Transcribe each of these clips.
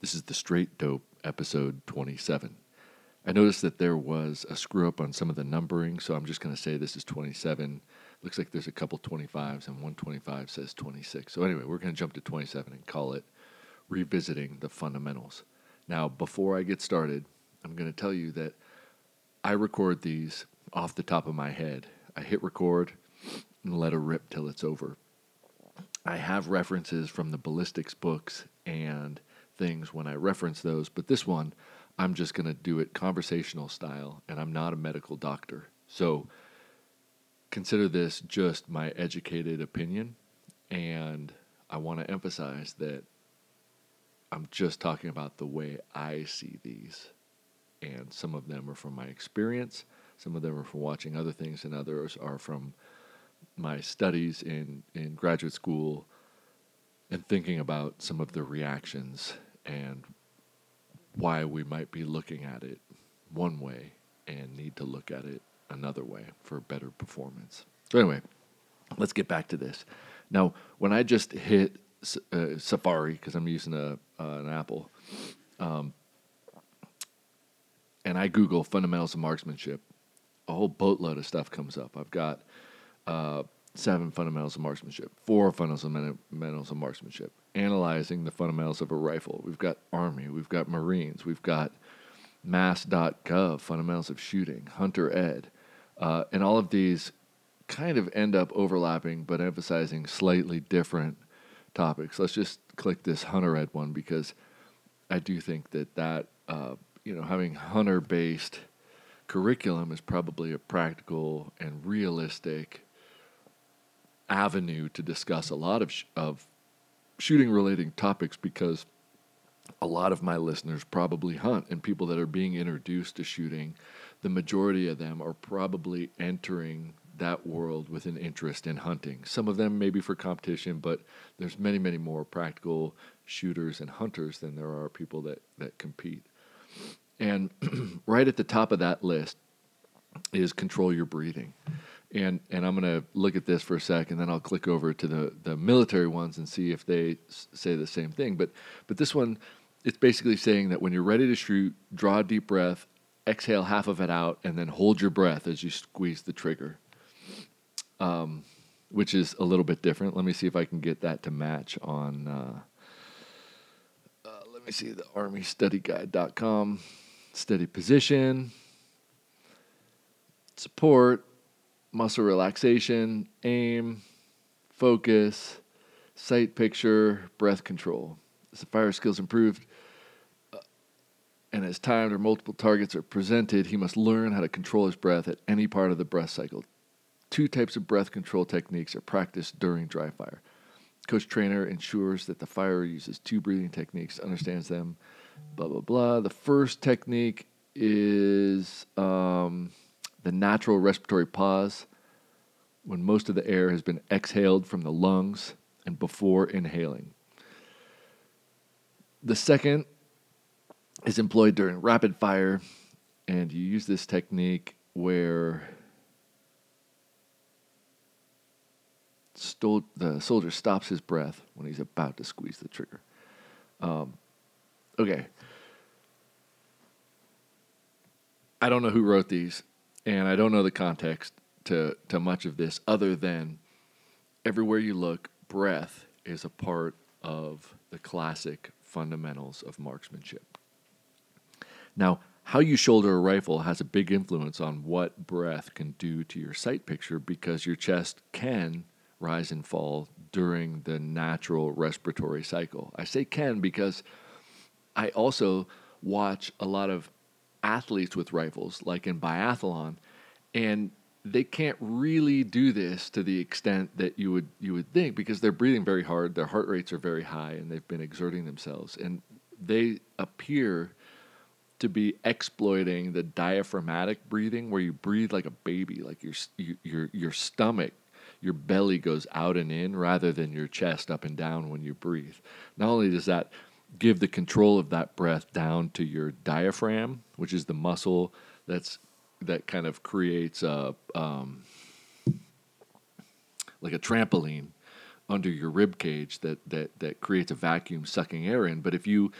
This is the Straight Dope, episode 27. I noticed that there was a screw up on some of the numbering, so I'm just going to say this is 27. Looks like there's a couple 25s, and 125 says 26. So, anyway, we're going to jump to 27 and call it Revisiting the Fundamentals. Now, before I get started, I'm going to tell you that I record these off the top of my head. I hit record and let it rip till it's over. I have references from the ballistics books and things when I reference those, but this one, I'm just going to do it conversational style, and I'm not a medical doctor. So consider this just my educated opinion, and I want to emphasize that I'm just talking about the way I see these. And some of them are from my experience, some of them are from watching other things, and others are from my studies in, in graduate school and thinking about some of the reactions and why we might be looking at it one way and need to look at it another way for better performance. So, anyway, let's get back to this. Now, when I just hit uh, Safari, because I'm using a, uh, an Apple, um, and I Google fundamentals of marksmanship, a whole boatload of stuff comes up. I've got uh, seven fundamentals of marksmanship, four fundamentals of marksmanship, analyzing the fundamentals of a rifle. We've got Army, we've got Marines, we've got mass.gov, fundamentals of shooting, Hunter Ed. Uh, and all of these kind of end up overlapping but emphasizing slightly different topics. Let's just click this Hunter Ed one because I do think that that, uh, you know, having hunter based curriculum is probably a practical and realistic avenue to discuss a lot of, sh- of shooting relating topics because a lot of my listeners probably hunt and people that are being introduced to shooting the majority of them are probably entering that world with an interest in hunting. Some of them maybe for competition but there's many many more practical shooters and hunters than there are people that that compete. And right at the top of that list is control your breathing and and I'm to look at this for a sec, and then I'll click over to the the military ones and see if they s- say the same thing. But but this one, it's basically saying that when you're ready to shoot, draw a deep breath, exhale half of it out, and then hold your breath as you squeeze the trigger. Um, which is a little bit different. Let me see if I can get that to match on. Uh, uh, let me see the ArmyStudyGuide.com. Steady position, support, muscle relaxation, aim, focus, sight picture, breath control. As the fire skills improved uh, and as timed or multiple targets are presented, he must learn how to control his breath at any part of the breath cycle. Two types of breath control techniques are practiced during dry fire. Coach trainer ensures that the fire uses two breathing techniques, understands them, blah, blah, blah. The first technique is um, the natural respiratory pause when most of the air has been exhaled from the lungs and before inhaling. The second is employed during rapid fire, and you use this technique where the soldier stops his breath when he's about to squeeze the trigger. Um, okay. I don't know who wrote these, and I don't know the context to, to much of this other than everywhere you look, breath is a part of the classic fundamentals of marksmanship. Now, how you shoulder a rifle has a big influence on what breath can do to your sight picture because your chest can rise and fall during the natural respiratory cycle. I say can because I also watch a lot of athletes with rifles, like in biathlon, and they can't really do this to the extent that you would you would think because they're breathing very hard, their heart rates are very high, and they've been exerting themselves, and they appear to be exploiting the diaphragmatic breathing, where you breathe like a baby, like your your your stomach, your belly goes out and in rather than your chest up and down when you breathe. Not only does that give the control of that breath down to your diaphragm, which is the muscle that's that kind of creates a um, like a trampoline under your rib cage that that that creates a vacuum sucking air in. But if you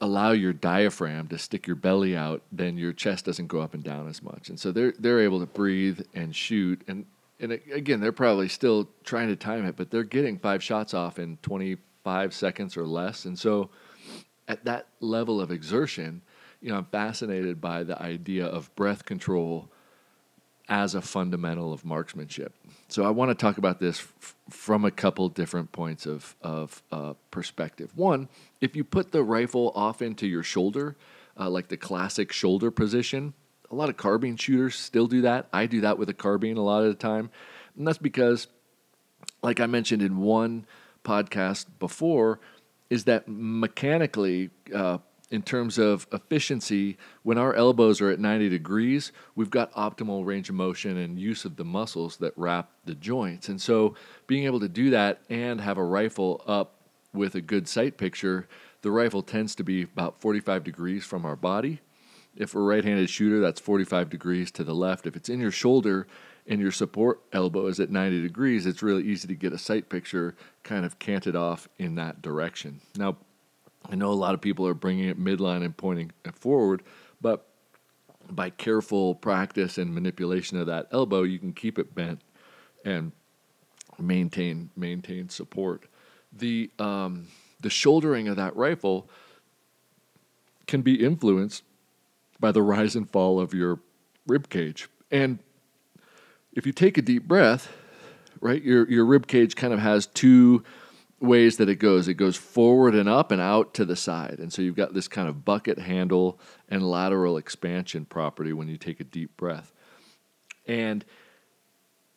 allow your diaphragm to stick your belly out, then your chest doesn't go up and down as much. And so they're they're able to breathe and shoot. And and again, they're probably still trying to time it, but they're getting five shots off in 25 seconds or less. And so at that level of exertion, you know, I'm fascinated by the idea of breath control as a fundamental of marksmanship. So I want to talk about this f- from a couple different points of of uh, perspective. One, if you put the rifle off into your shoulder, uh, like the classic shoulder position, a lot of carbine shooters still do that. I do that with a carbine a lot of the time, and that's because, like I mentioned in one podcast before, is that mechanically. Uh, in terms of efficiency, when our elbows are at 90 degrees, we've got optimal range of motion and use of the muscles that wrap the joints. And so, being able to do that and have a rifle up with a good sight picture, the rifle tends to be about 45 degrees from our body. If we're right handed shooter, that's 45 degrees to the left. If it's in your shoulder and your support elbow is at 90 degrees, it's really easy to get a sight picture kind of canted off in that direction. Now, I know a lot of people are bringing it midline and pointing forward, but by careful practice and manipulation of that elbow, you can keep it bent and maintain maintain support. The um, the shouldering of that rifle can be influenced by the rise and fall of your rib cage. And if you take a deep breath, right, your your rib cage kind of has two ways that it goes. It goes forward and up and out to the side. And so you've got this kind of bucket handle and lateral expansion property when you take a deep breath. And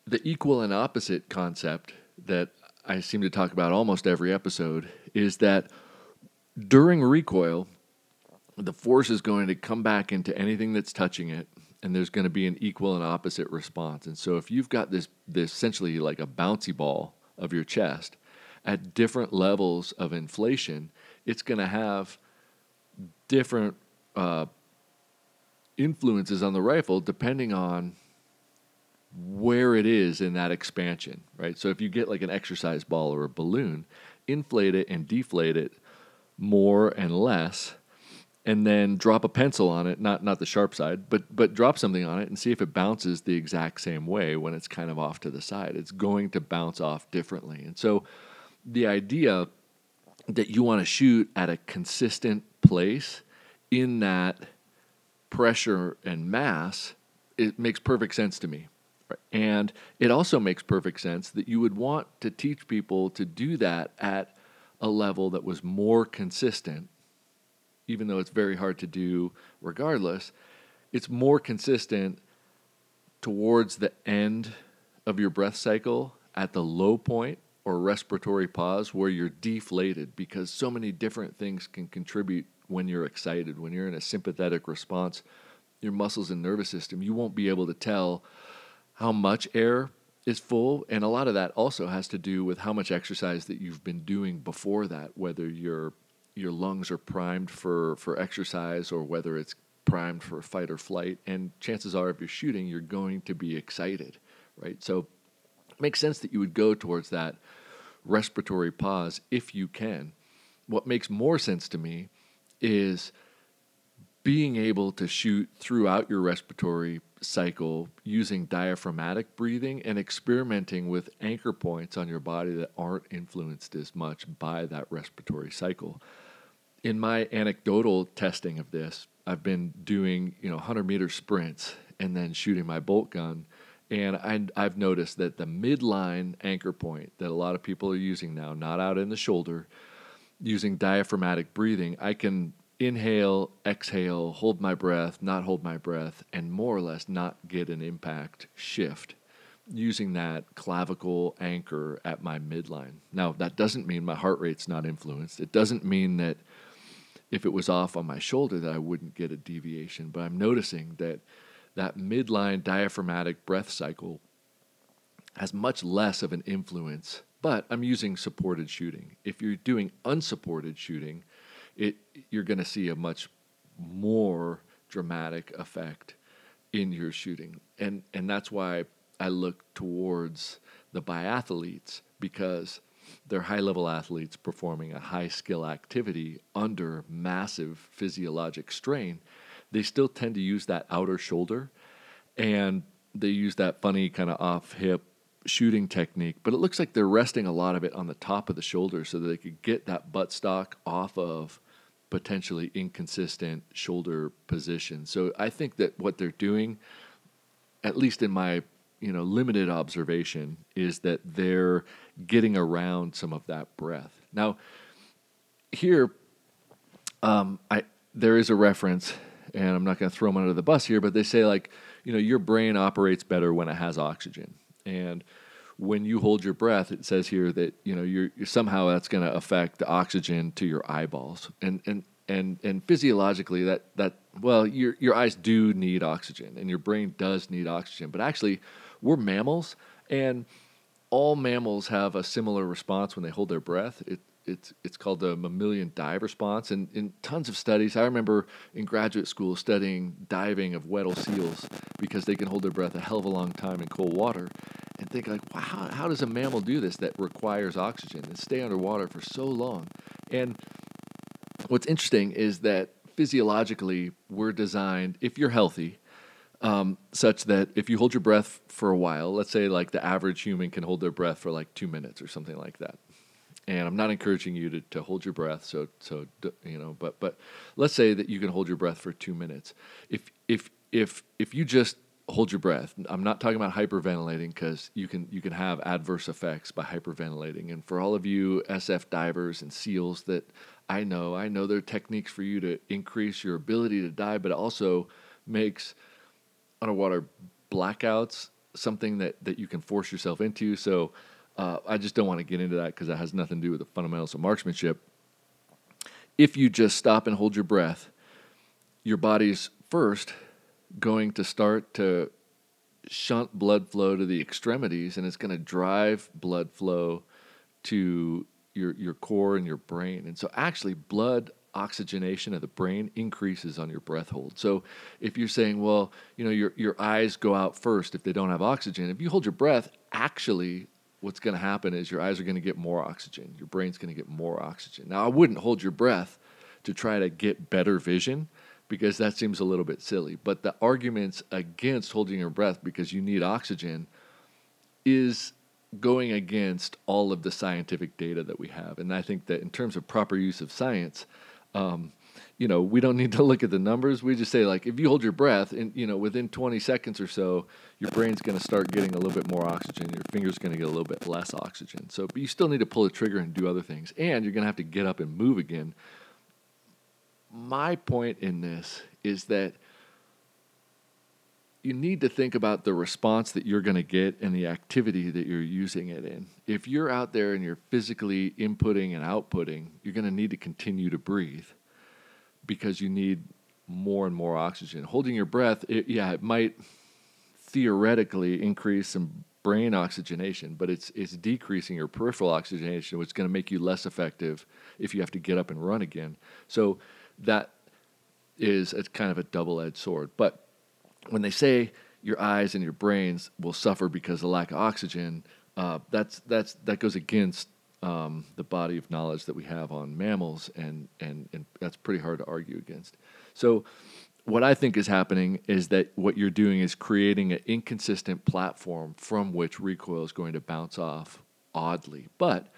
the equal and opposite concept that I seem to talk about almost every episode is that during recoil, the force is going to come back into anything that's touching it and there's going to be an equal and opposite response. And so if you've got this this essentially like a bouncy ball of your chest at different levels of inflation, it's going to have different uh, influences on the rifle depending on where it is in that expansion, right? So if you get like an exercise ball or a balloon, inflate it and deflate it more and less and then drop a pencil on it, not not the sharp side, but but drop something on it and see if it bounces the exact same way when it's kind of off to the side. It's going to bounce off differently. And so the idea that you want to shoot at a consistent place in that pressure and mass, it makes perfect sense to me. And it also makes perfect sense that you would want to teach people to do that at a level that was more consistent, even though it's very hard to do regardless. It's more consistent towards the end of your breath cycle at the low point or respiratory pause where you're deflated because so many different things can contribute when you're excited. When you're in a sympathetic response, your muscles and nervous system, you won't be able to tell how much air is full. And a lot of that also has to do with how much exercise that you've been doing before that, whether your your lungs are primed for, for exercise or whether it's primed for fight or flight. And chances are, if you're shooting, you're going to be excited, right? So makes sense that you would go towards that respiratory pause if you can. What makes more sense to me is being able to shoot throughout your respiratory cycle using diaphragmatic breathing and experimenting with anchor points on your body that aren't influenced as much by that respiratory cycle. In my anecdotal testing of this, I've been doing, you know, 100 meter sprints and then shooting my bolt gun and I, have noticed that the midline anchor point that a lot of people are using now, not out in the shoulder, using diaphragmatic breathing, I can inhale, exhale, hold my breath, not hold my breath, and more or less not get an impact shift using that clavicle anchor at my midline. Now, that doesn't mean my heart rate's not influenced. It doesn't mean that if it was off on my shoulder that I wouldn't get a deviation, but I'm noticing that that midline diaphragmatic breath cycle has much less of an influence. But I'm using supported shooting. If you're doing unsupported shooting, it you're going to see a much more dramatic effect in your shooting. And and that's why I look towards the biathletes because they're high level athletes performing a high skill activity under massive physiologic strain, they still tend to use that outer shoulder and they use that funny kind of off hip shooting technique, but it looks like they're resting a lot of it on the top of the shoulder so that they could get that buttstock off of potentially inconsistent shoulder position. So I think that what they're doing, at least in my you know limited observation, is that they're getting around some of that breath. Now, here, um, I there is a reference, and I'm not going to throw them under the bus here, but they say like you know your brain operates better when it has oxygen, and when you hold your breath, it says here that you know you're, somehow that's going to affect the oxygen to your eyeballs, and and and and physiologically that that well your your eyes do need oxygen and your brain does need oxygen, but actually we're mammals and all mammals have a similar response when they hold their breath. It, it's it's called the mammalian dive response, and in tons of studies, I remember in graduate school studying diving of Weddell seals because they can hold their breath a hell of a long time in cold water, and think like, wow, how, how does a mammal do this that requires oxygen and stay underwater for so long? And what's interesting is that physiologically we're designed, if you're healthy, um, such that if you hold your breath for a while, let's say like the average human can hold their breath for like two minutes or something like that. And I'm not encouraging you to, to hold your breath. So, so you know, but but let's say that you can hold your breath for two minutes. If if if if you just hold your breath, I'm not talking about hyperventilating because you can you can have adverse effects by hyperventilating. And for all of you SF divers and SEALs that I know, I know there are techniques for you to increase your ability to dive, but it also makes underwater blackouts something that, that you can force yourself into. So uh, I just don't want to get into that because that has nothing to do with the fundamentals of marksmanship. If you just stop and hold your breath, your body's first going to start to shunt blood flow to the extremities and it's going to drive blood flow to your your core and your brain. And so actually blood oxygenation of the brain increases on your breath hold. So if you're saying, well, you know, your your eyes go out first if they don't have oxygen, if you hold your breath, actually what's going to happen is your eyes are going to get more oxygen. Your brain's going to get more oxygen. Now, I wouldn't hold your breath to try to get better vision because that seems a little bit silly. But the arguments against holding your breath because you need oxygen is going against all of the scientific data that we have. And I think that in terms of proper use of science, um, you know, we don't need to look at the numbers. We just say like, if you hold your breath, and you know, within 20 seconds or so, your brain's going to start getting a little bit more oxygen. Your finger's going to get a little bit less oxygen. So, but you still need to pull the trigger and do other things, and you're going to have to get up and move again. My point in this is that you need to think about the response that you're going to get and the activity that you're using it in. If you're out there and you're physically inputting and outputting, you're going to need to continue to breathe because you need more and more oxygen. Holding your breath, it, yeah, it might theoretically increase some brain oxygenation, but it's it's decreasing your peripheral oxygenation, which is going to make you less effective if you have to get up and run again. So that is a kind of a double-edged sword. But when they say your eyes and your brains will suffer because of lack of oxygen, uh, that's that's that goes against um, the body of knowledge that we have on mammals, and, and and that's pretty hard to argue against. So, what I think is happening is that what you're doing is creating an inconsistent platform from which recoil is going to bounce off oddly, but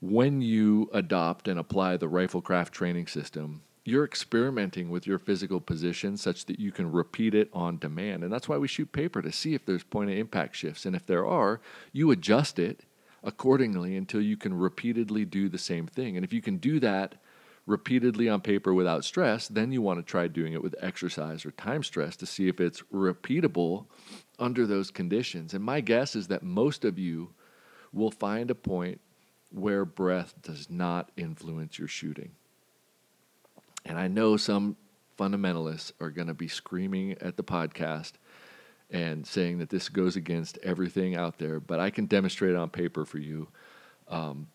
when you adopt and apply the riflekraft training system you're experimenting with your physical position such that you can repeat it on demand. And that's why we shoot paper to see if there's point of impact shifts. And if there are, you adjust it accordingly until you can repeatedly do the same thing. And if you can do that repeatedly on paper without stress, then you want to try doing it with exercise or time stress to see if it's repeatable under those conditions. And my guess is that most of you will find a point where breath does not influence your shooting. And I know some fundamentalists are going to be screaming at the podcast and saying that this goes against everything out there, but I can demonstrate it on paper for you. Um,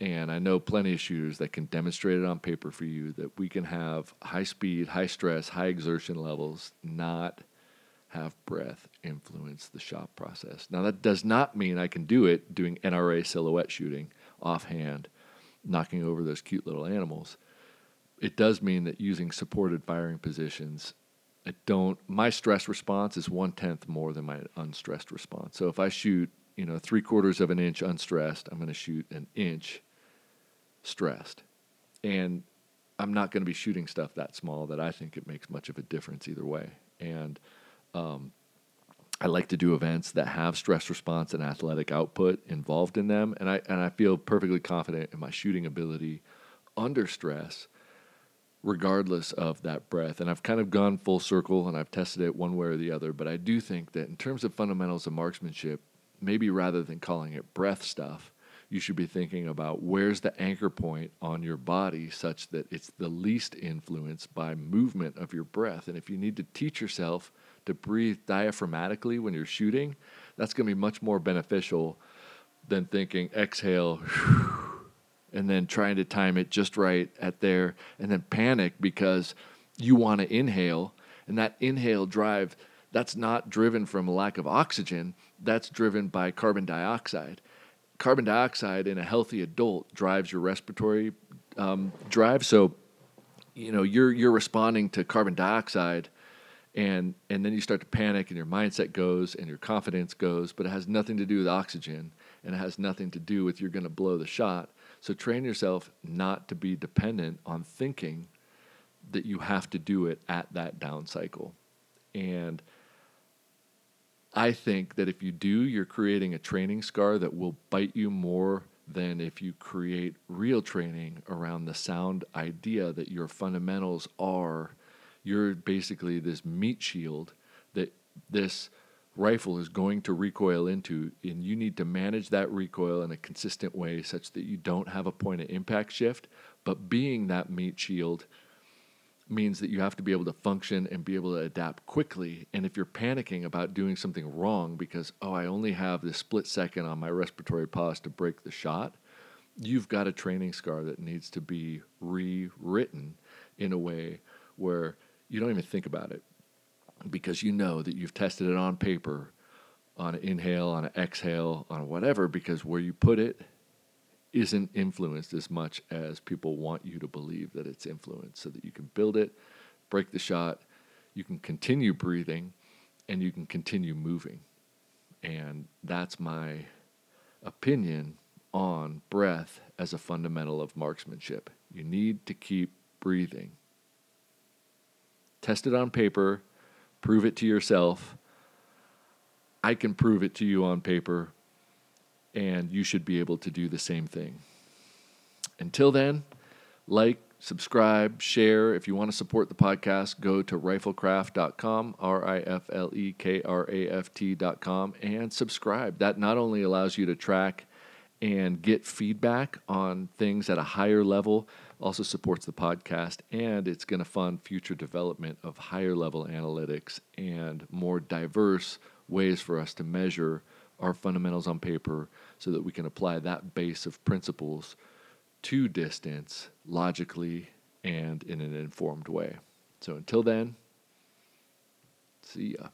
and I know plenty of shooters that can demonstrate it on paper for you that we can have high speed, high stress, high exertion levels, not have breath influence the shot process. Now, that does not mean I can do it doing NRA silhouette shooting offhand, knocking over those cute little animals. It does mean that using supported firing positions, I don't, my stress response is one tenth more than my unstressed response. So if I shoot, you know, three quarters of an inch unstressed, I'm going to shoot an inch stressed. And I'm not going to be shooting stuff that small that I think it makes much of a difference either way. And um, I like to do events that have stress response and athletic output involved in them, and I and I feel perfectly confident in my shooting ability under stress, regardless of that breath. And I've kind of gone full circle, and I've tested it one way or the other. But I do think that in terms of fundamentals of marksmanship, maybe rather than calling it breath stuff, you should be thinking about where's the anchor point on your body such that it's the least influenced by movement of your breath. And if you need to teach yourself to breathe diaphragmatically when you're shooting, that's going to be much more beneficial than thinking exhale and then trying to time it just right at there and then panic because you want to inhale and that inhale drive that's not driven from a lack of oxygen that's driven by carbon dioxide. Carbon dioxide in a healthy adult drives your respiratory um, drive so you know you're you're responding to carbon dioxide and and then you start to panic and your mindset goes and your confidence goes but it has nothing to do with oxygen and it has nothing to do with you're going to blow the shot so train yourself not to be dependent on thinking that you have to do it at that down cycle. And i think that if you do you're creating a training scar that will bite you more than if you create real training around the sound idea that your fundamentals are. You're basically this meat shield that this rifle is going to recoil into, and you need to manage that recoil in a consistent way such that you don't have a point of impact shift. But being that meat shield means that you have to be able to function and be able to adapt quickly. And if you're panicking about doing something wrong because, oh, I only have this split second on my respiratory pause to break the shot, you've got a training scar that needs to be rewritten in a way where you don't even think about it because you know that you've tested it on paper, on an inhale, on an exhale, on whatever, because where you put it isn't influenced as much as people want you to believe that it's influenced so that you can build it, break the shot, you can continue breathing, and you can continue moving. And that's my opinion on breath as a fundamental of marksmanship. You need to keep breathing test it on paper, prove it to yourself. I can prove it to you on paper, and you should be able to do the same thing. Until then, like, subscribe, share. If you want to support the podcast, go to riflekraft.com, R I F L E K R A F T.com, and subscribe. That not only allows you to track and get feedback on things at a higher level, also supports the podcast, and it's going to fund future development of higher level analytics and more diverse ways for us to measure our fundamentals on paper so that we can apply that base of principles to distance logically and in an informed way. So until then, see ya.